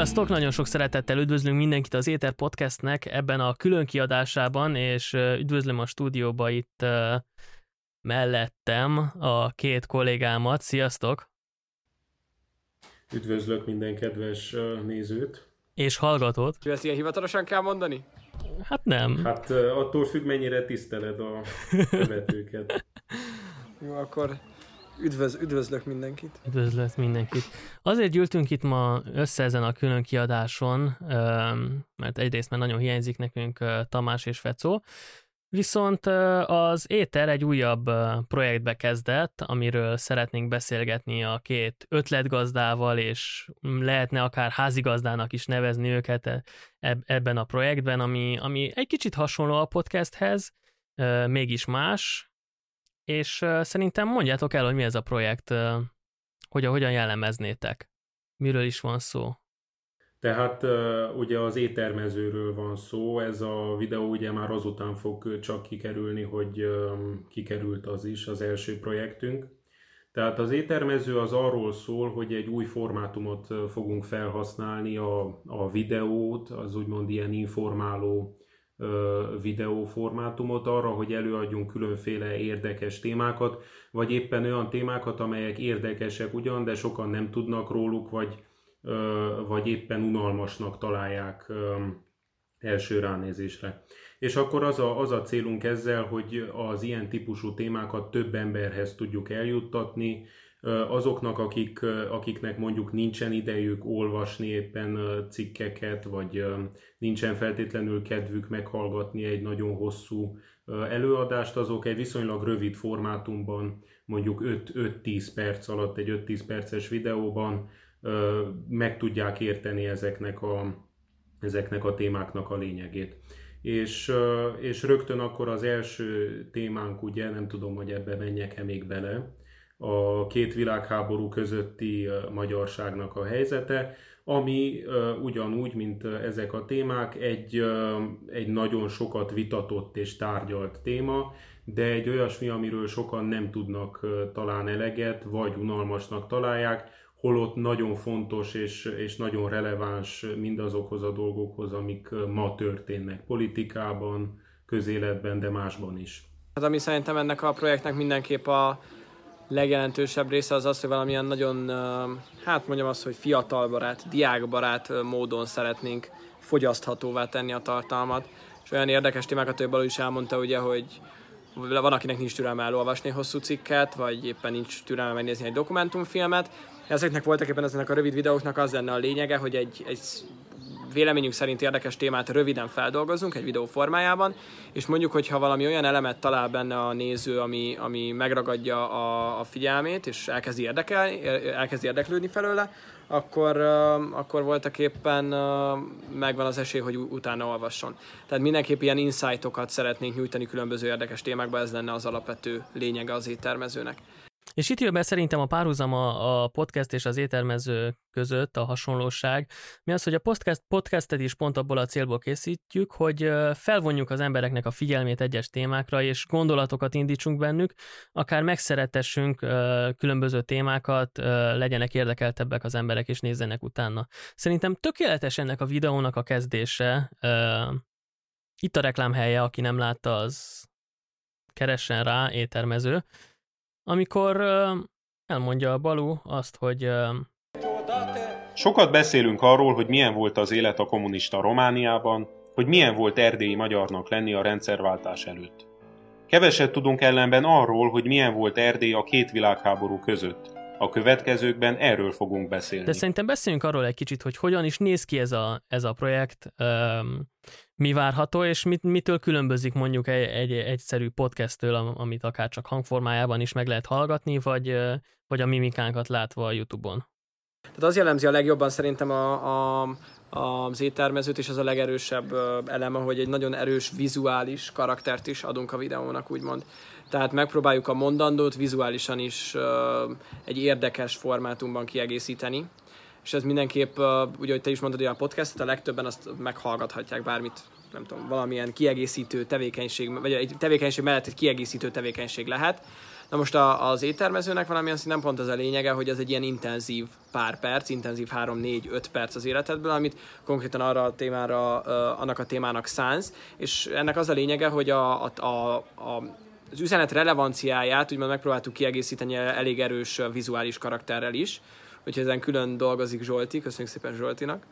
Sziasztok! Nagyon sok szeretettel üdvözlünk mindenkit az Éter Podcastnek ebben a külön kiadásában, és üdvözlöm a stúdióba itt mellettem a két kollégámat. Sziasztok! Üdvözlök minden kedves nézőt! És hallgatót! Ezt ilyen hivatalosan kell mondani? Hát nem. Hát attól függ, mennyire tiszteled a követőket. Jó, akkor Üdvöz, üdvözlök mindenkit. Üdvözlök mindenkit. Azért gyűltünk itt ma össze ezen a külön kiadáson, mert egyrészt mert nagyon hiányzik nekünk Tamás és Fecó, Viszont az Éter egy újabb projektbe kezdett, amiről szeretnénk beszélgetni a két ötletgazdával, és lehetne akár házigazdának is nevezni őket e, ebben a projektben, ami, ami egy kicsit hasonló a podcasthez, mégis más, és szerintem mondjátok el, hogy mi ez a projekt, hogy hogyan jellemeznétek, miről is van szó. Tehát ugye az éttermezőről van szó, ez a videó ugye már azután fog csak kikerülni, hogy kikerült az is, az első projektünk. Tehát az éttermező az arról szól, hogy egy új formátumot fogunk felhasználni, a, a videót, az úgymond ilyen informáló videóformátumot arra, hogy előadjunk különféle érdekes témákat, vagy éppen olyan témákat, amelyek érdekesek ugyan, de sokan nem tudnak róluk, vagy, vagy éppen unalmasnak találják első ránézésre. És akkor az a, az a célunk ezzel, hogy az ilyen típusú témákat több emberhez tudjuk eljuttatni, azoknak, akik, akiknek mondjuk nincsen idejük olvasni éppen cikkeket, vagy nincsen feltétlenül kedvük meghallgatni egy nagyon hosszú előadást, azok egy viszonylag rövid formátumban, mondjuk 5-10 perc alatt, egy 5-10 perces videóban meg tudják érteni ezeknek a, ezeknek a témáknak a lényegét. És, és rögtön akkor az első témánk, ugye, nem tudom, hogy ebbe menjek-e még bele, a két világháború közötti magyarságnak a helyzete, ami ugyanúgy, mint ezek a témák, egy, egy nagyon sokat vitatott és tárgyalt téma, de egy olyasmi, amiről sokan nem tudnak talán eleget, vagy unalmasnak találják, holott nagyon fontos és, és nagyon releváns mindazokhoz a dolgokhoz, amik ma történnek politikában, közéletben, de másban is. Hát ami szerintem ennek a projektnek mindenképp a, legjelentősebb része az az, hogy valamilyen nagyon, hát mondjam azt, hogy fiatalbarát, diákbarát módon szeretnénk fogyaszthatóvá tenni a tartalmat. És olyan érdekes témákat, hogy Balú is elmondta, ugye, hogy van, akinek nincs türelme elolvasni hosszú cikket, vagy éppen nincs türelme megnézni egy dokumentumfilmet. Ezeknek voltak éppen ezeknek a rövid videóknak az lenne a lényege, hogy egy, egy véleményünk szerint érdekes témát röviden feldolgozunk egy videó formájában, és mondjuk, hogyha valami olyan elemet talál benne a néző, ami, ami megragadja a, a figyelmét, és elkezdi, érdekel, elkezdi érdeklődni felőle, akkor, akkor voltak éppen megvan az esély, hogy utána olvasson. Tehát mindenképp ilyen insightokat szeretnénk nyújtani különböző érdekes témákba, ez lenne az alapvető lényege az éttermezőnek. És itt jön be szerintem a párhuzam a, a podcast és az ételmező között a hasonlóság, mi az, hogy a podcast, podcastet is pont abból a célból készítjük, hogy felvonjuk az embereknek a figyelmét egyes témákra, és gondolatokat indítsunk bennük, akár megszeretessünk különböző témákat, legyenek érdekeltebbek az emberek, és nézzenek utána. Szerintem tökéletes ennek a videónak a kezdése. Itt a reklámhelye, aki nem látta, az keressen rá, étermező amikor elmondja a Balú azt, hogy Sokat beszélünk arról, hogy milyen volt az élet a kommunista Romániában, hogy milyen volt erdélyi magyarnak lenni a rendszerváltás előtt. Keveset tudunk ellenben arról, hogy milyen volt Erdély a két világháború között. A következőkben erről fogunk beszélni. De szerintem beszéljünk arról egy kicsit, hogy hogyan is néz ki ez a, ez a projekt, mi várható, és mit, mitől különbözik mondjuk egy, egy egyszerű podcasttől, amit akár csak hangformájában is meg lehet hallgatni, vagy, vagy a mimikánkat látva a YouTube-on. Tehát az jellemzi a legjobban szerintem a, a, az éttermezőt, és az a legerősebb eleme, hogy egy nagyon erős vizuális karaktert is adunk a videónak, úgymond. Tehát megpróbáljuk a mondandót vizuálisan is egy érdekes formátumban kiegészíteni, és ez mindenképp, ugye, hogy te is mondod, hogy a podcastet a legtöbben azt meghallgathatják bármit, nem tudom, valamilyen kiegészítő tevékenység, vagy egy tevékenység mellett egy kiegészítő tevékenység lehet, Na most a, az éttermezőnek valamilyen szinten pont az a lényege, hogy ez egy ilyen intenzív pár perc, intenzív 3-4-5 perc az életedből, amit konkrétan arra a témára, annak a témának szánsz, és ennek az a lényege, hogy a, a, a, a az üzenet relevanciáját úgymond megpróbáltuk kiegészíteni elég erős vizuális karakterrel is, úgyhogy ezen külön dolgozik Zsolti, köszönjük szépen Zsoltinak.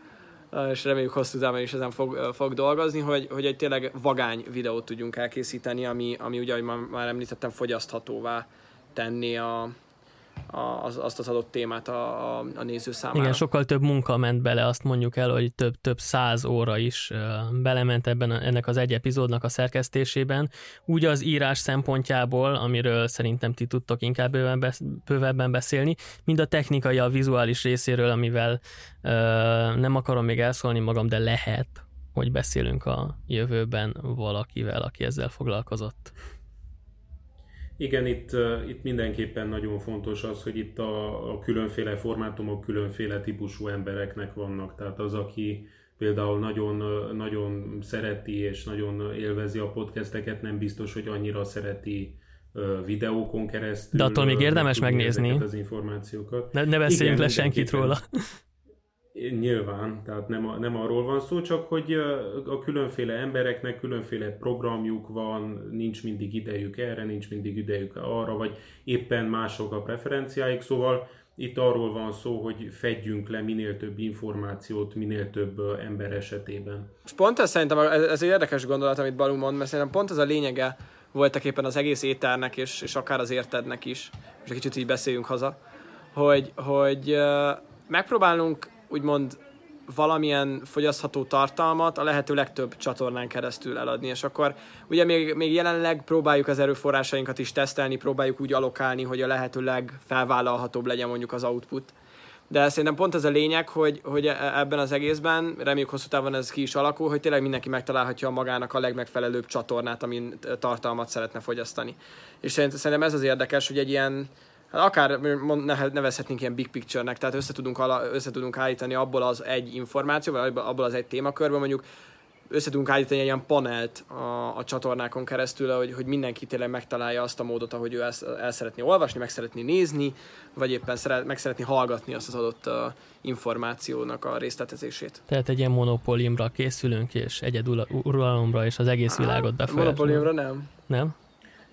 És reméljük hosszú távon is ezen fog, fog dolgozni, hogy, hogy egy tényleg vagány videót tudjunk elkészíteni, ami, ami ugye, ahogy már említettem, fogyaszthatóvá tenni a, az, azt az adott témát a, a, a néző számára. Igen, sokkal több munka ment bele, azt mondjuk el, hogy több, több száz óra is belement ebben a, ennek az egy epizódnak a szerkesztésében. Úgy az írás szempontjából, amiről szerintem ti tudtok inkább bővebben beszélni, mind a technikai, a vizuális részéről, amivel ö, nem akarom még elszólni magam, de lehet, hogy beszélünk a jövőben valakivel, aki ezzel foglalkozott. Igen, itt, itt mindenképpen nagyon fontos az, hogy itt a, a különféle formátumok különféle típusú embereknek vannak. Tehát az, aki például nagyon, nagyon szereti és nagyon élvezi a podcasteket, nem biztos, hogy annyira szereti videókon keresztül. De attól még érdemes megnézni. Az információkat. Ne, ne beszéljünk Igen, le senkit róla. Nyilván, tehát nem, nem arról van szó, csak hogy a különféle embereknek különféle programjuk van, nincs mindig idejük erre, nincs mindig idejük arra, vagy éppen mások a preferenciáik, szóval itt arról van szó, hogy fedjünk le minél több információt, minél több ember esetében. Pont ez szerintem, ez egy érdekes gondolat, amit Balú mond, mert szerintem pont ez a lényege voltak éppen az egész ételnek, és, és akár az értednek is, és egy kicsit így beszéljünk haza, hogy, hogy megpróbálunk úgymond valamilyen fogyasztható tartalmat a lehető legtöbb csatornán keresztül eladni, és akkor ugye még, még jelenleg próbáljuk az erőforrásainkat is tesztelni, próbáljuk úgy alokálni, hogy a lehető legfelvállalhatóbb legyen mondjuk az output. De szerintem pont ez a lényeg, hogy, hogy e, ebben az egészben, reméljük hosszú távon ez ki is alakul, hogy tényleg mindenki megtalálhatja magának a legmegfelelőbb csatornát, amin tartalmat szeretne fogyasztani. És szerintem ez az érdekes, hogy egy ilyen, hát akár nevezhetnénk ilyen big picture-nek, tehát össze tudunk, ala, össze tudunk állítani abból az egy információval, abból az egy témakörből mondjuk össze tudunk állítani egy ilyen panelt a, a csatornákon keresztül, hogy, hogy mindenki tényleg megtalálja azt a módot, ahogy ő ezt el szeretné olvasni, meg szeretné nézni, vagy éppen szeret, meg szeretné hallgatni azt az adott uh, információnak a részletezését. Tehát egy ilyen monopóliumra készülünk, és egyeduralomra, és az egész világot befolyásolunk. Monopóliumra nem. Nem?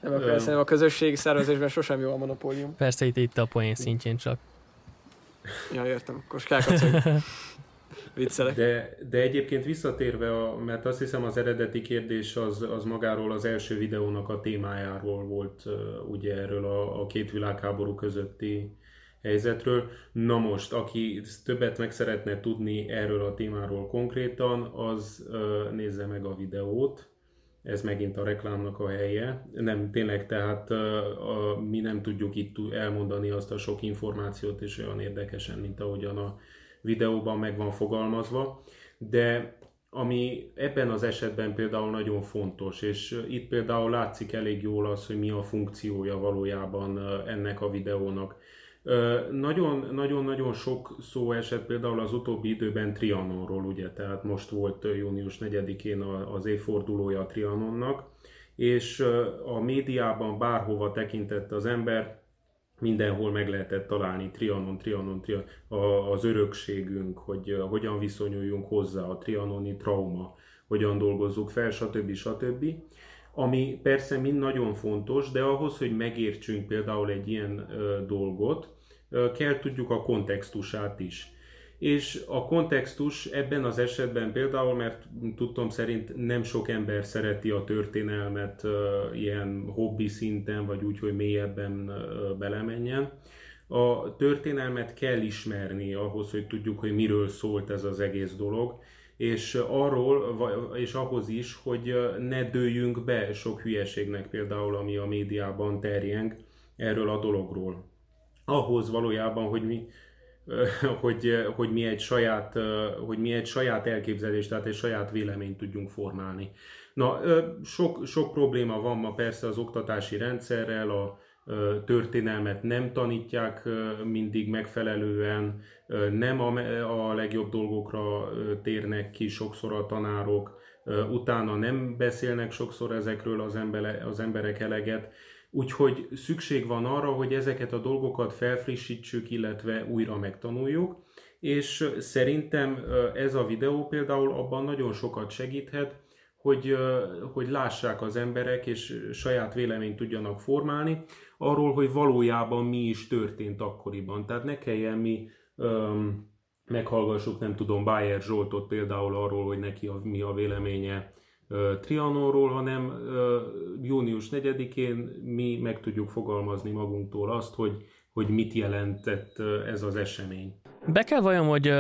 Nem akar, szerintem a közösségi szervezésben sosem jó a monopólium. Persze itt, itt a poén szintjén csak. Ja, értem. Koskákat Viccelek. De, de egyébként visszatérve, a, mert azt hiszem az eredeti kérdés az, az magáról az első videónak a témájáról volt, ugye erről a, a két világháború közötti helyzetről. Na most, aki többet meg szeretne tudni erről a témáról konkrétan, az nézze meg a videót, ez megint a reklámnak a helye. Nem, tényleg, tehát a, a, mi nem tudjuk itt elmondani azt a sok információt és olyan érdekesen, mint ahogyan a videóban meg van fogalmazva, de ami ebben az esetben például nagyon fontos, és itt például látszik elég jól az, hogy mi a funkciója valójában ennek a videónak. Nagyon-nagyon sok szó esett például az utóbbi időben Trianonról, ugye, tehát most volt június 4-én az évfordulója a Trianonnak, és a médiában bárhova tekintett az ember, mindenhol meg lehetett találni Trianon, Trianon, Trianon az örökségünk, hogy hogyan viszonyuljunk hozzá a trianoni trauma, hogyan dolgozzuk fel, stb. stb. Ami persze mind nagyon fontos, de ahhoz, hogy megértsünk például egy ilyen dolgot, kell tudjuk a kontextusát is. És a kontextus ebben az esetben például, mert tudtom szerint nem sok ember szereti a történelmet ilyen hobbi szinten, vagy úgy, hogy mélyebben belemenjen. A történelmet kell ismerni ahhoz, hogy tudjuk, hogy miről szólt ez az egész dolog, és arról, és ahhoz is, hogy ne dőljünk be sok hülyeségnek például, ami a médiában terjeng erről a dologról ahhoz valójában, hogy mi, hogy, hogy, mi egy saját, hogy mi egy saját elképzelést, tehát egy saját véleményt tudjunk formálni. Na, sok, sok probléma van ma persze az oktatási rendszerrel, a történelmet nem tanítják mindig megfelelően, nem a, legjobb dolgokra térnek ki sokszor a tanárok, utána nem beszélnek sokszor ezekről az, emberek, az emberek eleget, Úgyhogy szükség van arra, hogy ezeket a dolgokat felfrissítsük, illetve újra megtanuljuk, és szerintem ez a videó például abban nagyon sokat segíthet, hogy, hogy lássák az emberek, és saját véleményt tudjanak formálni arról, hogy valójában mi is történt akkoriban. Tehát ne kelljen mi um, meghallgassuk, nem tudom, Bayer Zsoltot például arról, hogy neki a, mi a véleménye uh, Trianonról, hanem uh, június 4-én mi meg tudjuk fogalmazni magunktól azt, hogy, hogy mit jelentett ez az esemény. Be kell vajon, hogy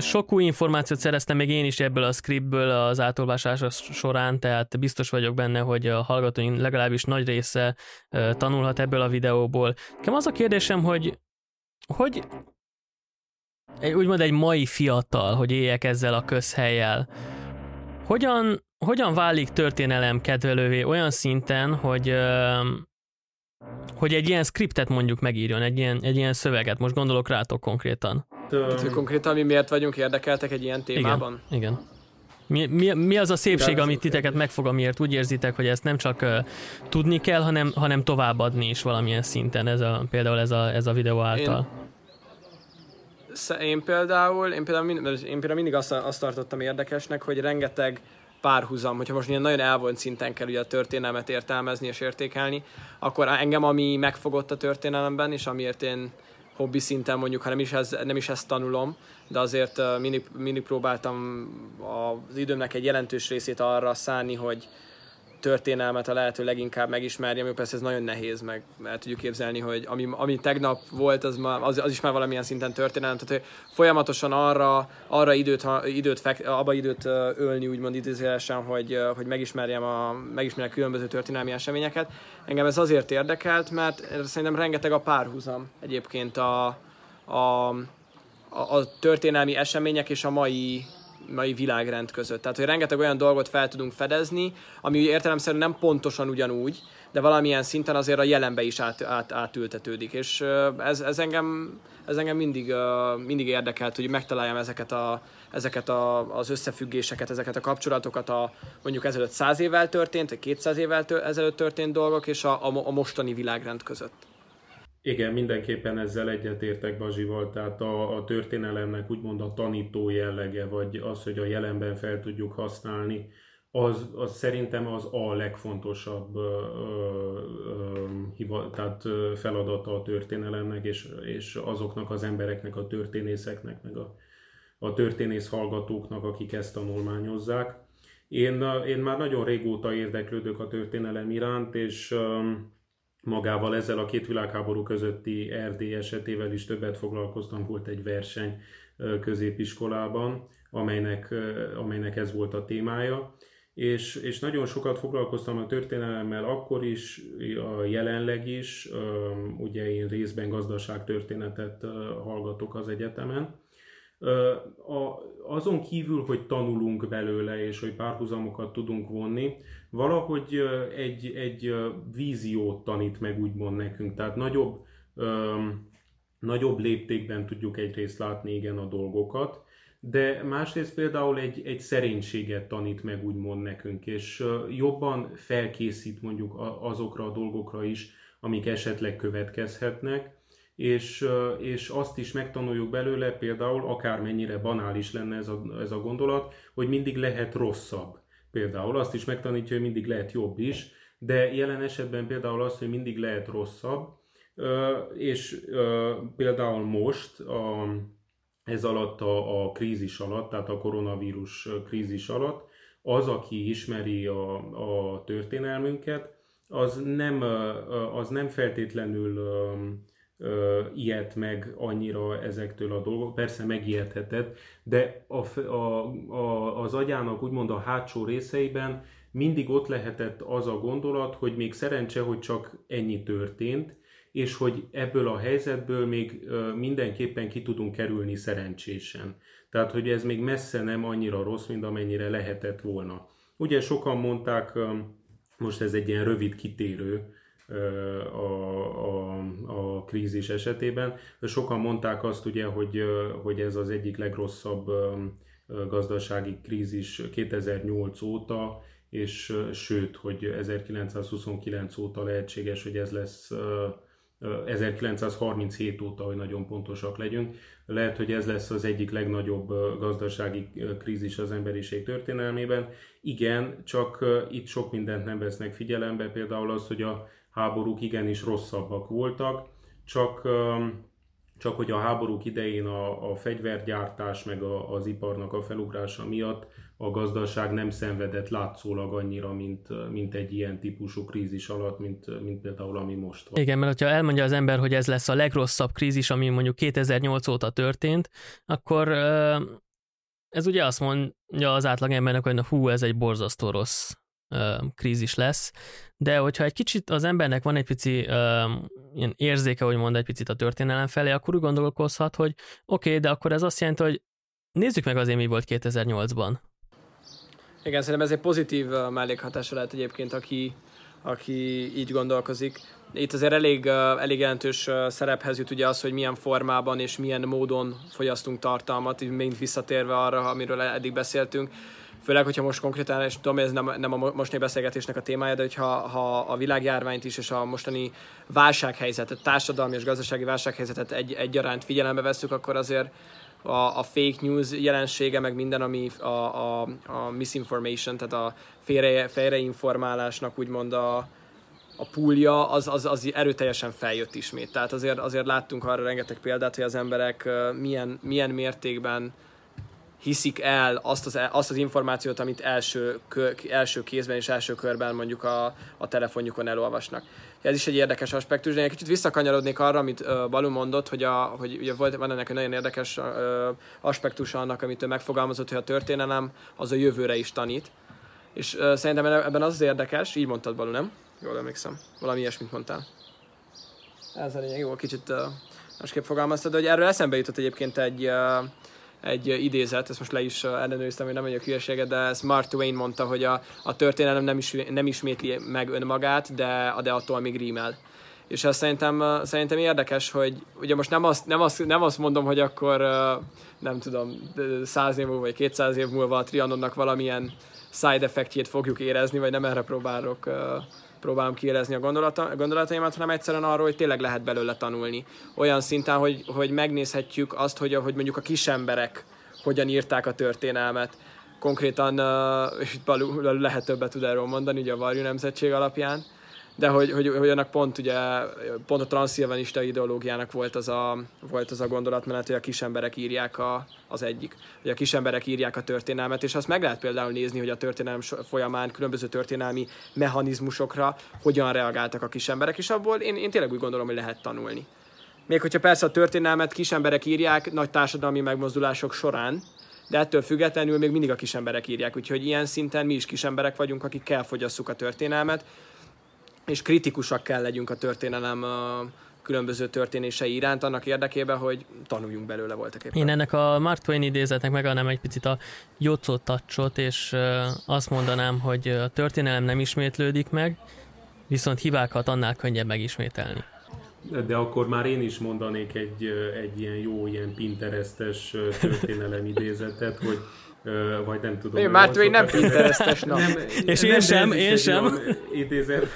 sok új információt szereztem még én is ebből a scriptből az átolvasása során, tehát biztos vagyok benne, hogy a hallgatóink legalábbis nagy része tanulhat ebből a videóból. Nekem az a kérdésem, hogy hogy úgymond egy mai fiatal, hogy éljek ezzel a közhelyjel, hogyan, hogyan válik történelem kedvelővé olyan szinten, hogy hogy egy ilyen skriptet mondjuk megírjon, egy ilyen, egy ilyen szöveget, most gondolok rátok konkrétan. Hát, hogy konkrétan mi miért vagyunk érdekeltek egy ilyen témában? Igen, igen. Mi, mi, mi az a szépség, amit titeket megfog, amiért úgy érzitek, hogy ezt nem csak uh, tudni kell, hanem, hanem továbbadni is valamilyen szinten, ez a, például ez a, ez a videó által? Én, én például, én például, mind, én például mindig azt, azt tartottam érdekesnek, hogy rengeteg párhuzam, hogyha most ilyen nagyon elvont szinten kell ugye a történelmet értelmezni és értékelni, akkor engem ami megfogott a történelemben, és amiért én hobbi szinten mondjuk, ha nem is, ez, nem is ezt tanulom, de azért mindig, mindig próbáltam az időmnek egy jelentős részét arra szállni, hogy, történelmet a lehető leginkább megismerjem, jó persze ez nagyon nehéz, meg el tudjuk képzelni, hogy ami, ami tegnap volt, az, már, az, az is már valamilyen szinten történelem, tehát hogy folyamatosan arra, arra időt, időt fek, abba időt ölni, úgymond idézőjelesen, hogy, hogy megismerjem a, megismerjem a különböző történelmi eseményeket. Engem ez azért érdekelt, mert szerintem rengeteg a párhuzam egyébként a, a, a, a történelmi események és a mai mai világrend között. Tehát, hogy rengeteg olyan dolgot fel tudunk fedezni, ami értelemszerűen nem pontosan ugyanúgy, de valamilyen szinten azért a jelenbe is át, át, átültetődik. És ez, ez engem, ez engem mindig, mindig érdekelt, hogy megtaláljam ezeket, a, ezeket a, az összefüggéseket, ezeket a kapcsolatokat a mondjuk ezelőtt száz évvel történt, vagy 200 évvel ezelőtt történt dolgok, és a, a, a mostani világrend között. Igen, mindenképpen ezzel egyetértek Bazsival, tehát a, a történelemnek úgymond a tanító jellege, vagy az, hogy a jelenben fel tudjuk használni, az, az szerintem az a legfontosabb ö, ö, hiva, tehát feladata a történelemnek, és, és azoknak az embereknek, a történészeknek, meg a, a történész hallgatóknak, akik ezt tanulmányozzák. Én, én már nagyon régóta érdeklődök a történelem iránt, és magával ezzel a két világháború közötti Erdély esetével is többet foglalkoztam, volt egy verseny középiskolában, amelynek, amelynek ez volt a témája. És, és nagyon sokat foglalkoztam a történelemmel akkor is, a jelenleg is, ugye én részben gazdaságtörténetet hallgatok az egyetemen, a, azon kívül, hogy tanulunk belőle, és hogy párhuzamokat tudunk vonni, valahogy egy, egy víziót tanít meg úgymond nekünk. Tehát nagyobb, nagyobb léptékben tudjuk egyrészt látni igen a dolgokat, de másrészt például egy, egy szerénységet tanít meg úgymond nekünk, és jobban felkészít mondjuk azokra a dolgokra is, amik esetleg következhetnek, és, és azt is megtanuljuk belőle, például akármennyire banális lenne ez a, ez a gondolat, hogy mindig lehet rosszabb. Például azt is megtanítja, hogy mindig lehet jobb is, de jelen esetben például az, hogy mindig lehet rosszabb, és például most a, ez alatt a, a krízis alatt, tehát a koronavírus krízis alatt, az, aki ismeri a, a történelmünket, az nem, az nem feltétlenül ilyet meg annyira ezektől a dolgok. Persze megijedhetett, de a, a, a, az agyának úgymond a hátsó részeiben mindig ott lehetett az a gondolat, hogy még szerencse, hogy csak ennyi történt, és hogy ebből a helyzetből még mindenképpen ki tudunk kerülni szerencsésen. Tehát, hogy ez még messze nem annyira rossz, mint amennyire lehetett volna. Ugye sokan mondták, most ez egy ilyen rövid kitérő, a, a, a krízis esetében. Sokan mondták azt ugye, hogy, hogy ez az egyik legrosszabb gazdasági krízis 2008 óta, és sőt, hogy 1929 óta lehetséges, hogy ez lesz 1937 óta, hogy nagyon pontosak legyünk. Lehet, hogy ez lesz az egyik legnagyobb gazdasági krízis az emberiség történelmében. Igen, csak itt sok mindent nem vesznek figyelembe, például az, hogy a háborúk igenis rosszabbak voltak, csak csak hogy a háborúk idején a, a fegyvergyártás meg a, az iparnak a felugrása miatt a gazdaság nem szenvedett látszólag annyira, mint, mint egy ilyen típusú krízis alatt, mint, mint például ami most van. Igen, mert ha elmondja az ember, hogy ez lesz a legrosszabb krízis, ami mondjuk 2008 óta történt, akkor ez ugye azt mondja az átlagembernek, hogy na hú, ez egy borzasztó rossz krízis lesz, de hogyha egy kicsit az embernek van egy pici ilyen érzéke, hogy mond egy picit a történelem felé, akkor úgy gondolkozhat, hogy oké, okay, de akkor ez azt jelenti, hogy nézzük meg azért, mi volt 2008-ban. Igen, szerintem ez egy pozitív mellékhatása lehet egyébként, aki, aki így gondolkozik. Itt azért elég, elég jelentős szerephez jut ugye az, hogy milyen formában és milyen módon fogyasztunk tartalmat, így még visszatérve arra, amiről eddig beszéltünk főleg, hogyha most konkrétan, és tudom, ez nem, nem a mostani beszélgetésnek a témája, de hogyha ha a világjárványt is és a mostani válsághelyzetet, társadalmi és gazdasági válsághelyzetet egy, egyaránt figyelembe veszük, akkor azért a, a fake news jelensége, meg minden, ami a, a, a misinformation, tehát a félre, félreinformálásnak úgymond a, a púlja, az, az, az erőteljesen feljött ismét. Tehát azért, azért láttunk arra rengeteg példát, hogy az emberek milyen, milyen mértékben hiszik el azt az, azt az információt, amit első, kö, első kézben és első körben mondjuk a, a telefonjukon elolvasnak. Ez is egy érdekes aspektus, de egy kicsit visszakanyarodnék arra, amit uh, Balu mondott, hogy, a, hogy ugye volt, van ennek egy nagyon érdekes aspektusa annak, amit ő megfogalmazott, hogy a történelem az a jövőre is tanít. És uh, szerintem ebben az az érdekes, így mondtad Balu, nem? Jól emlékszem. Valami ilyesmit mondtál. Ez a lényeg, jó, kicsit uh, másképp fogalmaztad, de hogy erről eszembe jutott egyébként egy, uh, egy idézet, ezt most le is ellenőriztem, hogy nem mondjak hülyeséget, de Mark Twain mondta, hogy a, a történelem nem, is, nem ismétli meg önmagát, de, de attól még rímel. És ez szerintem, szerintem érdekes, hogy ugye most nem azt, nem, azt, nem azt mondom, hogy akkor nem tudom, száz év múlva vagy 200 év múlva a Trianonnak valamilyen side effektjét fogjuk érezni, vagy nem erre próbálok próbálom kiélezni a gondolata, gondolataimat, hanem egyszerűen arról, hogy tényleg lehet belőle tanulni. Olyan szinten, hogy, hogy megnézhetjük azt, hogy, hogy mondjuk a kis emberek hogyan írták a történelmet. Konkrétan, uh, és lehet többet tud erről mondani, ugye a Varjú nemzetség alapján, de hogy, hogy, hogy annak pont ugye, pont a transzilvanista ideológiának volt az a, volt az a gondolatmenet, hogy a kisemberek írják a, az egyik, hogy a kisemberek írják a történelmet, és azt meg lehet például nézni, hogy a történelem folyamán különböző történelmi mechanizmusokra hogyan reagáltak a kisemberek, és abból én, én tényleg úgy gondolom, hogy lehet tanulni. Még hogyha persze a történelmet kisemberek írják nagy társadalmi megmozdulások során, de ettől függetlenül még mindig a kisemberek írják, úgyhogy ilyen szinten mi is kisemberek vagyunk, akik kell fogyasszuk a történelmet, és kritikusak kell legyünk a történelem különböző történései iránt, annak érdekében, hogy tanuljunk belőle voltak éppen. Én ennek a Mark Twain idézetnek megadnám egy picit a jocó tacsot, és azt mondanám, hogy a történelem nem ismétlődik meg, viszont hibákat annál könnyebb megismételni. De akkor már én is mondanék egy, egy ilyen jó, ilyen pinterestes történelem idézetet, hogy vagy nem tudom. Én már nem Pinterestes nem. nem. És én nem, sem, én sem. Idézet.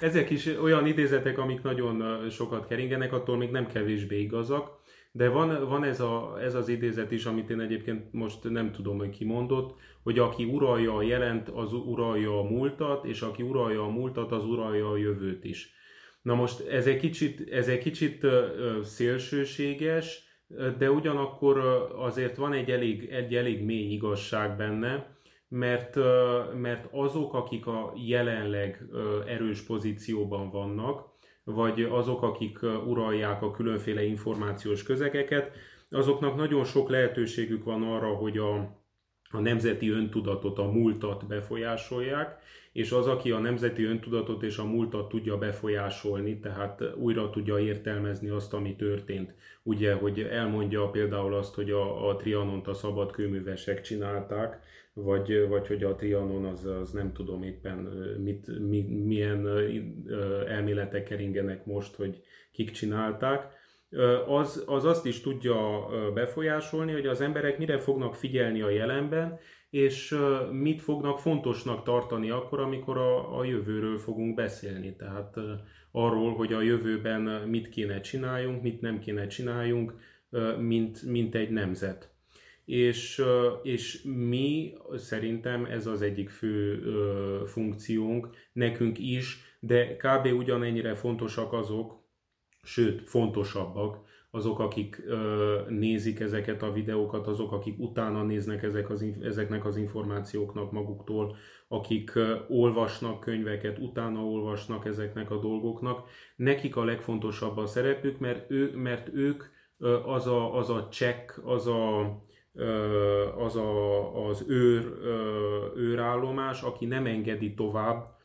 Ezek is olyan idézetek, amik nagyon sokat keringenek, attól még nem kevésbé igazak. De van, van ez, a, ez az idézet is, amit én egyébként most nem tudom, hogy ki mondott, hogy aki uralja a jelent, az uralja a múltat, és aki uralja a múltat, az uralja a jövőt is. Na most ez egy kicsit, ez egy kicsit szélsőséges, de ugyanakkor azért van egy elég, egy elég mély igazság benne, mert, mert azok, akik a jelenleg erős pozícióban vannak, vagy azok, akik uralják a különféle információs közegeket, azoknak nagyon sok lehetőségük van arra, hogy a, a nemzeti öntudatot, a múltat befolyásolják, és az, aki a nemzeti öntudatot és a múltat tudja befolyásolni, tehát újra tudja értelmezni azt, ami történt. Ugye, hogy elmondja például azt, hogy a, a Trianont a szabad kőművesek csinálták, vagy, vagy hogy a Trianon az, az nem tudom éppen mit, mi, milyen elméletek keringenek most, hogy kik csinálták, az, az azt is tudja befolyásolni, hogy az emberek mire fognak figyelni a jelenben, és mit fognak fontosnak tartani akkor, amikor a, a jövőről fogunk beszélni. Tehát arról, hogy a jövőben mit kéne csináljunk, mit nem kéne csináljunk, mint, mint egy nemzet. És, és mi szerintem ez az egyik fő funkciónk, nekünk is, de kb. ugyanennyire fontosak azok, sőt fontosabbak, azok, akik ö, nézik ezeket a videókat, azok, akik utána néznek ezek az, ezeknek az információknak maguktól, akik ö, olvasnak könyveket, utána olvasnak ezeknek a dolgoknak. Nekik a legfontosabb a szerepük, mert, ő, mert ők ö, az, a, az a csekk, az a, az a, az őr, őrállomás, aki nem engedi tovább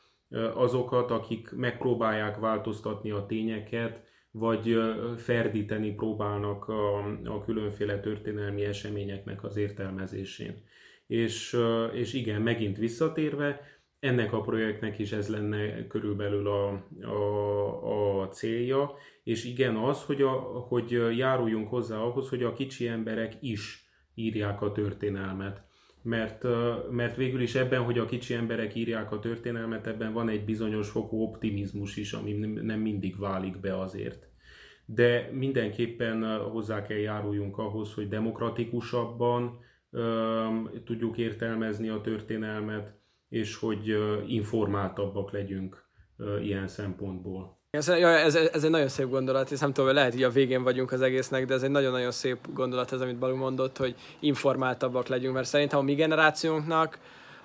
azokat, akik megpróbálják változtatni a tényeket, vagy ferdíteni próbálnak a, a különféle történelmi eseményeknek az értelmezésén. És, és igen, megint visszatérve, ennek a projektnek is ez lenne körülbelül a, a, a célja, és igen az, hogy, a, hogy járuljunk hozzá ahhoz, hogy a kicsi emberek is írják a történelmet. Mert, mert végül is ebben, hogy a kicsi emberek írják a történelmet, ebben van egy bizonyos fokú optimizmus is, ami nem mindig válik be azért. De mindenképpen hozzá kell járuljunk ahhoz, hogy demokratikusabban tudjuk értelmezni a történelmet, és hogy informáltabbak legyünk ilyen szempontból. Ez, ez, ez egy nagyon szép gondolat, és nem tudom, lehet, hogy a végén vagyunk az egésznek, de ez egy nagyon-nagyon szép gondolat ez, amit Balú mondott, hogy informáltabbak legyünk, mert szerintem a mi generációnknak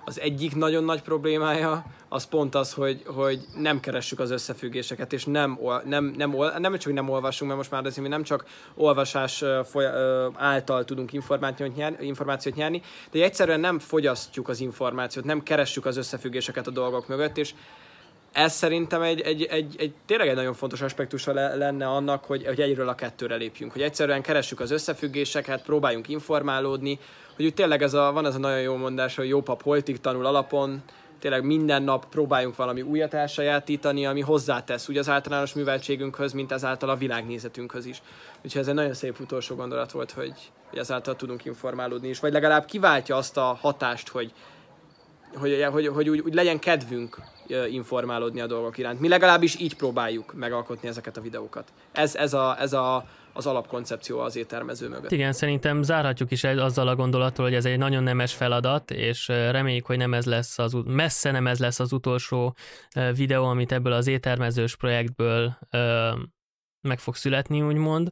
az egyik nagyon nagy problémája az pont az, hogy, hogy nem keressük az összefüggéseket, és nem, nem, nem, nem csak nem olvasunk, mert most már azért mi nem csak olvasás által tudunk információt nyerni, információt nyerni, de egyszerűen nem fogyasztjuk az információt, nem keressük az összefüggéseket a dolgok mögött, és ez szerintem egy, egy, egy, egy tényleg egy nagyon fontos aspektusa le, lenne annak, hogy, hogy egyről a kettőre lépjünk, hogy egyszerűen keressük az összefüggéseket, próbáljunk informálódni, hogy úgy tényleg ez a, van ez a nagyon jó mondás, hogy jó pap holtig tanul alapon, tényleg minden nap próbáljunk valami újat elsajátítani, ami hozzátesz úgy az általános műveltségünkhöz, mint ezáltal a világnézetünkhöz is. Úgyhogy ez egy nagyon szép utolsó gondolat volt, hogy, hogy ezáltal tudunk informálódni is, vagy legalább kiváltja azt a hatást, hogy, hogy, hogy, hogy úgy, úgy legyen kedvünk informálódni a dolgok iránt. Mi legalábbis így próbáljuk megalkotni ezeket a videókat. Ez, ez, a, ez a, az alapkoncepció az éttermező mögött. Igen, szerintem zárhatjuk is azzal a gondolattal, hogy ez egy nagyon nemes feladat, és reméljük, hogy nem ez lesz az, messze nem ez lesz az utolsó videó, amit ebből az éttermezős projektből meg fog születni, úgymond.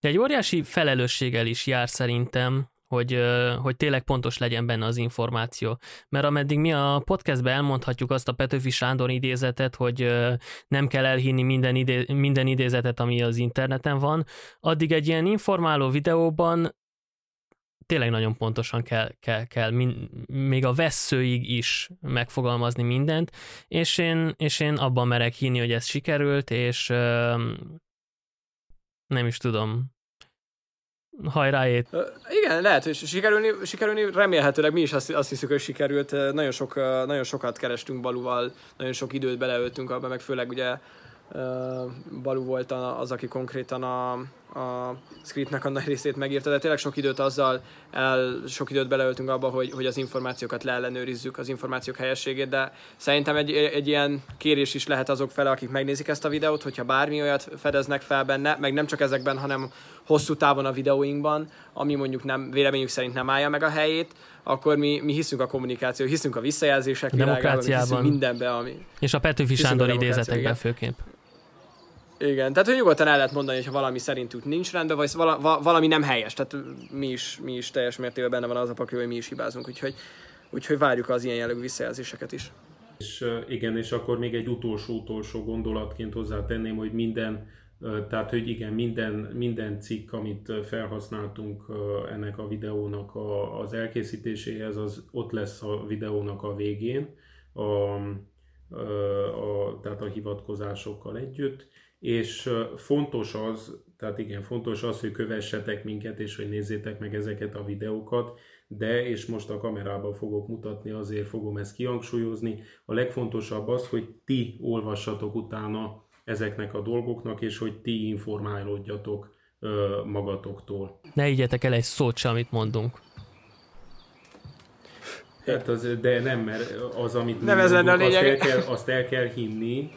De egy óriási felelősséggel is jár szerintem hogy, hogy tényleg pontos legyen benne az információ. Mert ameddig mi a podcastben elmondhatjuk azt a Petőfi Sándor idézetet, hogy nem kell elhinni minden, idé, minden idézetet, ami az interneten van, addig egy ilyen informáló videóban tényleg nagyon pontosan kell, kell, kell min, még a veszőig is megfogalmazni mindent, és én, és én abban merek hinni, hogy ez sikerült, és nem is tudom, hajráét. Igen, lehet, hogy sikerülni, sikerülni remélhetőleg mi is azt, azt hiszük, hogy sikerült. Nagyon, sok, nagyon sokat kerestünk Baluval, nagyon sok időt beleöltünk abba, meg főleg ugye Balú volt az, aki konkrétan a, a scriptnek a nagy részét megírta, de tényleg sok időt azzal, el, sok időt beleöltünk abba, hogy, hogy az információkat leellenőrizzük, az információk helyességét, de szerintem egy, egy ilyen kérés is lehet azok fele, akik megnézik ezt a videót, hogyha bármi olyat fedeznek fel benne, meg nem csak ezekben, hanem hosszú távon a videóinkban, ami mondjuk nem, véleményük szerint nem állja meg a helyét, akkor mi, mi hiszünk a kommunikáció, hiszünk a visszajelzések világában, hiszünk mindenbe, ami... És a Petőfi Sándor idézetekben főképp. Igen, tehát hogy nyugodtan el lehet mondani, hogy valami szerintük nincs rendben, vagy vala, valami nem helyes. Tehát mi is, mi is teljes mértékben benne van az a pakli, hogy mi is hibázunk, úgyhogy, úgyhogy várjuk az ilyen jellegű visszajelzéseket is. És igen, és akkor még egy utolsó-utolsó gondolatként hozzátenném, hogy minden, tehát hogy igen, minden, minden cikk, amit felhasználtunk ennek a videónak az elkészítéséhez, az ott lesz a videónak a végén, a, a, tehát a hivatkozásokkal együtt, és fontos az, tehát igen, fontos az, hogy kövessetek minket, és hogy nézzétek meg ezeket a videókat, de, és most a kamerában fogok mutatni, azért fogom ezt kihangsúlyozni, a legfontosabb az, hogy ti olvassatok utána ezeknek a dolgoknak, és hogy ti informálódjatok ö, magatoktól. Ne ígyetek el egy szót sem, amit mondunk. Hát az, de nem, mert az, amit nem ez lenne a lényeg. Azt el, kell, azt el kell hinni,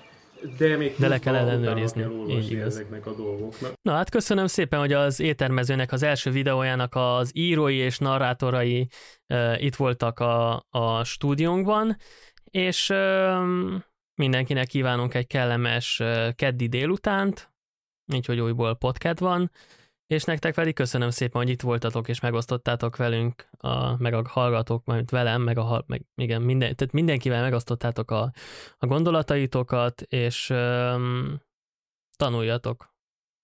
de még de le kell ellenőrizni. Így igaz. ezeknek a dolgoknak. Na hát köszönöm szépen, hogy az éttermezőnek az első videójának az írói és narrátorai uh, itt voltak a, a stúdiónkban, és uh, mindenkinek kívánunk egy kellemes uh, keddi délutánt, így hogy újból podcast van, és nektek pedig köszönöm szépen, hogy itt voltatok, és megosztottátok velünk, a, meg a hallgatók, majd velem, meg, a, meg igen, minden, tehát mindenkivel megosztottátok a, a gondolataitokat, és um, tanuljatok.